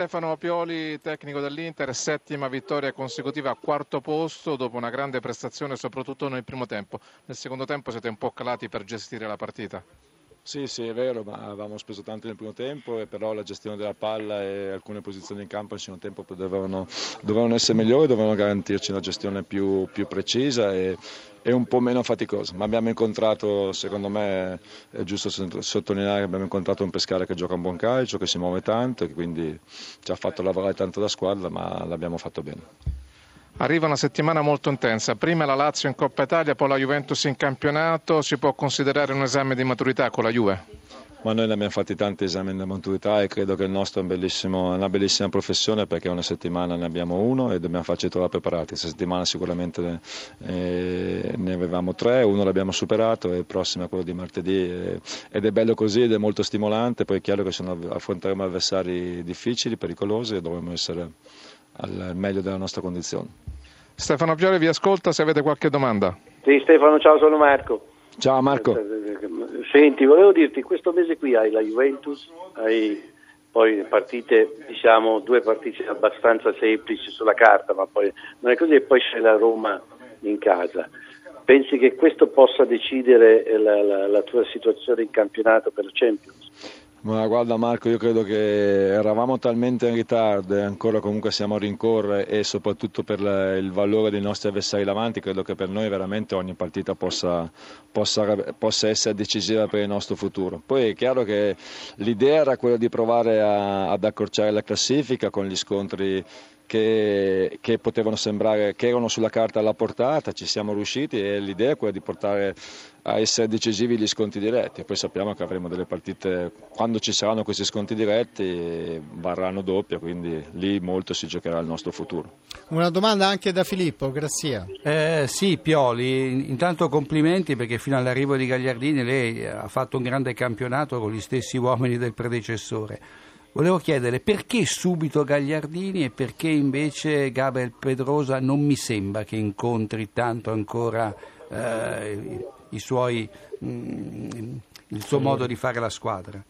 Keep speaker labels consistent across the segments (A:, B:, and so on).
A: Stefano Pioli, tecnico dell'Inter, settima vittoria consecutiva quarto posto dopo una grande prestazione soprattutto nel primo tempo. Nel secondo tempo siete un po' calati per gestire la partita.
B: Sì, sì, è vero, ma avevamo speso tanto nel primo tempo, però la gestione della palla e alcune posizioni in campo nel secondo tempo dovevano, dovevano essere migliori, dovevano garantirci una gestione più, più precisa e, e, un po' meno faticosa. Ma abbiamo incontrato, secondo me è giusto sottolineare, abbiamo incontrato un Pescara che gioca un buon calcio, che si muove tanto e quindi ci ha fatto lavorare tanto da squadra, ma l'abbiamo fatto bene.
A: Arriva una settimana molto intensa, prima la Lazio in Coppa Italia, poi la Juventus in campionato, si può considerare un esame di maturità con la Juve?
B: Ma noi ne abbiamo fatti tanti esami di maturità e credo che il nostro è, un una bellissima professione perché una settimana ne abbiamo uno e dobbiamo farci trovare preparati. Questa settimana sicuramente eh, ne avevamo tre, uno l'abbiamo superato e il prossimo è quello di martedì eh, ed è bello così ed è molto stimolante, poi è chiaro che sono, affronteremo avversari difficili, pericolosi e dovremo essere al meglio della nostra condizione.
A: Stefano Piore vi ascolta se avete qualche domanda.
C: Sì Stefano, ciao, sono Marco.
B: Ciao Marco.
C: Senti, volevo dirti, questo mese qui hai la Juventus, hai poi partite, diciamo, due partite abbastanza semplici sulla carta, ma poi non è così, e poi c'è la Roma in casa. Pensi che questo possa decidere la, la, la tua situazione in campionato per la Champions?
B: Ma guarda Marco, io credo che eravamo talmente in ritardo e ancora comunque siamo a rincorrere e soprattutto per il valore dei nostri avversari davanti, credo che per noi veramente ogni partita possa, possa, possa essere decisiva per il nostro futuro. Poi è chiaro che l'idea era quella di provare a, ad accorciare la classifica con gli scontri che, che, potevano sembrare che erano sulla carta alla portata, ci siamo riusciti e l'idea è quella di portare a essere decisivi gli sconti diretti. Poi sappiamo che avremo delle partite, quando ci saranno questi sconti diretti, varranno doppia, quindi lì molto si giocherà il nostro futuro.
D: Una domanda anche da Filippo, grazie.
E: Eh, sì, Pioli, intanto complimenti perché fino all'arrivo di Gagliardini lei ha fatto un grande campionato con gli stessi uomini del predecessore. Volevo chiedere perché subito Gagliardini e perché invece Gabriel Pedrosa non mi sembra che incontri tanto ancora eh, i suoi, mh, mm, il suo modo di fare la squadra.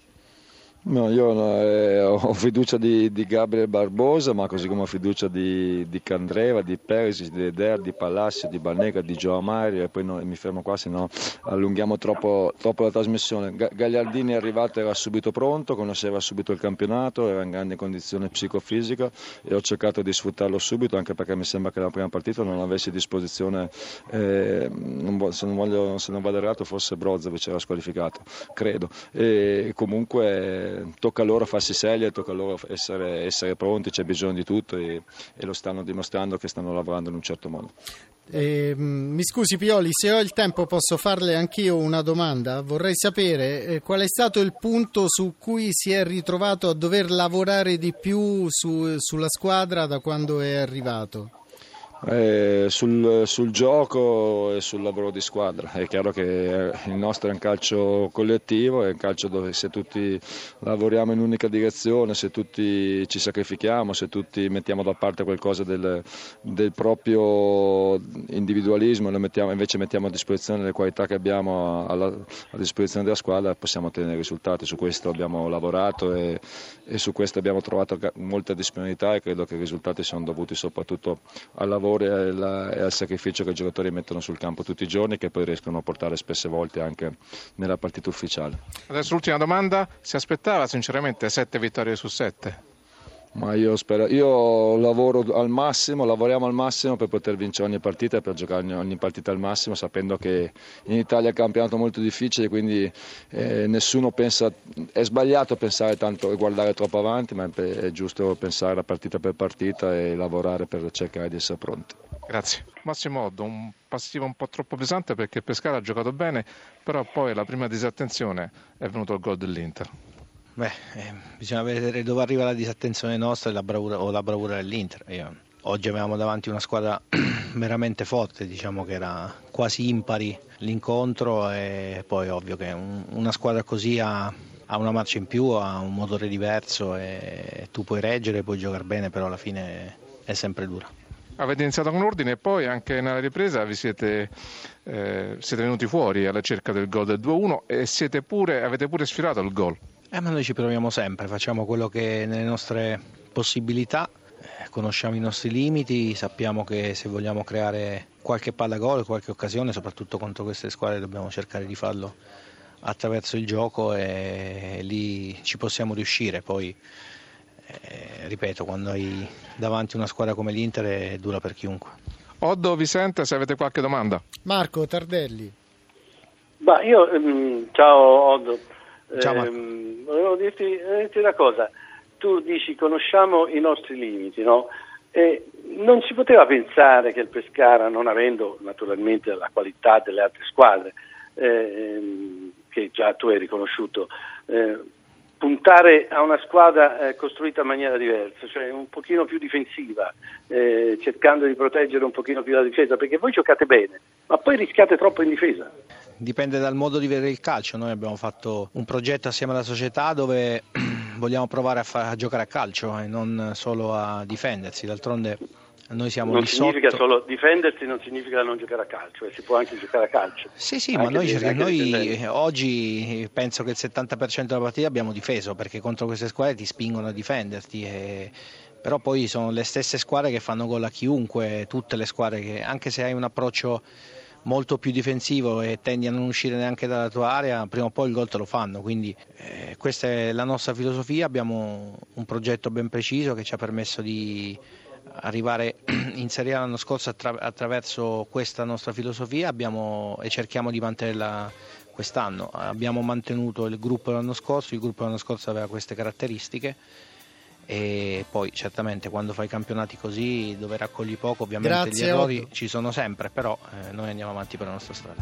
B: No, io eh, ho fiducia di, di, Gabriel Barbosa, ma così come ho fiducia di, di Candreva, di Perisic, di Eder, di Palacio, di Banega, di Gio Amari e poi no, mi fermo qua, se no allunghiamo troppo, troppo, la trasmissione. Gagliardini è arrivato, era subito pronto, conosceva subito il campionato, era in grande condizione psicofisica e ho cercato di sfruttarlo subito, anche perché mi sembra che la prima partita non avessi a disposizione, eh, non, se, non voglio, se non vado errato, forse Brozovic era squalificato, credo. E comunque tocca a loro farsi serie, tocca a loro essere, essere pronti, c'è bisogno di tutto e, e, lo stanno dimostrando che stanno lavorando in un certo modo.
D: Eh, mi scusi Pioli, se ho il tempo posso farle anch'io una domanda. Vorrei sapere eh, qual è stato il punto su cui si è ritrovato a dover lavorare di più su, sulla squadra da quando è arrivato.
B: Eh, sul, sul, gioco e sul lavoro di squadra. È chiaro che il nostro è un calcio collettivo, è un calcio dove se tutti lavoriamo in un'unica direzione, se tutti ci sacrifichiamo, se tutti mettiamo da parte qualcosa del, del proprio individualismo e mettiamo, invece mettiamo a disposizione le qualità che abbiamo alla, a disposizione della squadra, possiamo ottenere risultati. Su questo abbiamo lavorato e, e su questo abbiamo trovato molta disponibilità e credo che i risultati siano dovuti soprattutto al lavoro valore e, la, e al sacrificio che i giocatori mettono sul campo tutti i giorni che poi riescono a portare spesse volte anche nella partita ufficiale.
A: Adesso l'ultima domanda, si aspettava sinceramente sette vittorie su sette?
B: Ma io, spero, io lavoro al massimo, lavoriamo al massimo per poter vincere ogni partita e per giocare ogni partita al massimo, sapendo che in Italia è un campionato molto difficile, quindi eh, nessuno pensa, è sbagliato pensare tanto e guardare troppo avanti, ma è giusto pensare partita per partita e lavorare per cercare di essere pronti.
A: Grazie. Massimo Oddo, un passivo un po' troppo pesante perché Pescara ha giocato bene, però poi la prima disattenzione è venuto il gol dell'Inter.
F: Beh, eh, bisogna vedere dove arriva la disattenzione nostra la bravura, o la bravura dell'Inter. Io, oggi avevamo davanti una squadra veramente forte, diciamo che era quasi impari l'incontro e poi ovvio che un, una squadra così ha, ha, una marcia in più, ha un motore diverso e tu puoi reggere, puoi giocare bene, però alla fine è sempre dura.
A: Avete iniziato con ordine e poi anche nella ripresa vi siete, eh, siete venuti fuori alla cerca del gol del 2-1 e pure, avete pure sfilato il gol.
F: Eh, ma noi ci proviamo sempre, facciamo quello che è nelle nostre possibilità, eh, conosciamo i nostri limiti, sappiamo che se vogliamo creare qualche palla gol, qualche occasione, soprattutto contro queste squadre, dobbiamo cercare di farlo attraverso il gioco e lì ci possiamo riuscire. Poi, eh, ripeto, quando hai davanti una squadra come l'Inter è dura per chiunque.
A: Oddo Vicente, se avete qualche domanda.
D: Marco Tardelli.
C: Ma io, ehm, ciao Oddo,
F: Ciao.
C: Ehm, volevo dirti, dirti una cosa, tu dici conosciamo i nostri limiti, no? E non si poteva pensare che il Pescara, non avendo naturalmente la qualità delle altre squadre, ehm, che già tu hai riconosciuto, eh, puntare a una squadra eh, costruita in maniera diversa, cioè un pochino più difensiva, eh, cercando di proteggere un pochino più la difesa, perché voi giocate bene, ma poi rischiate troppo in difesa.
F: Dipende dal modo di vedere il calcio, noi abbiamo fatto un progetto assieme alla società dove vogliamo provare a, fa- a giocare a calcio e non solo a difendersi, d'altronde noi siamo
C: Non significa
F: sotto.
C: solo difendersi, non significa non giocare a calcio, eh, si può anche giocare a calcio.
F: Sì, sì,
C: Anche
F: ma noi,
C: di-
F: noi
C: difendendo.
F: eh, oggi penso che il 70% della partita abbiamo difeso perché contro queste squadre ti spingono a difenderti. e- Però poi sono le stesse squadre che fanno gol a chiunque, tutte le squadre che anche se hai un approccio molto più difensivo e tendi a non uscire neanche dalla tua area, prima o poi il gol te lo fanno. Quindi eh, questa è la nostra filosofia, abbiamo un progetto ben preciso che ci ha permesso di arrivare in Serie A l'anno scorso attra- attraverso questa nostra filosofia abbiamo- e cerchiamo di mantenerla quest'anno. Abbiamo mantenuto il gruppo l'anno scorso, il gruppo l'anno scorso aveva queste caratteristiche e poi certamente quando fai campionati così dove raccogli poco ovviamente
D: Grazie,
F: gli errori
D: Otto.
F: ci sono sempre, però eh, noi andiamo avanti per la nostra strada.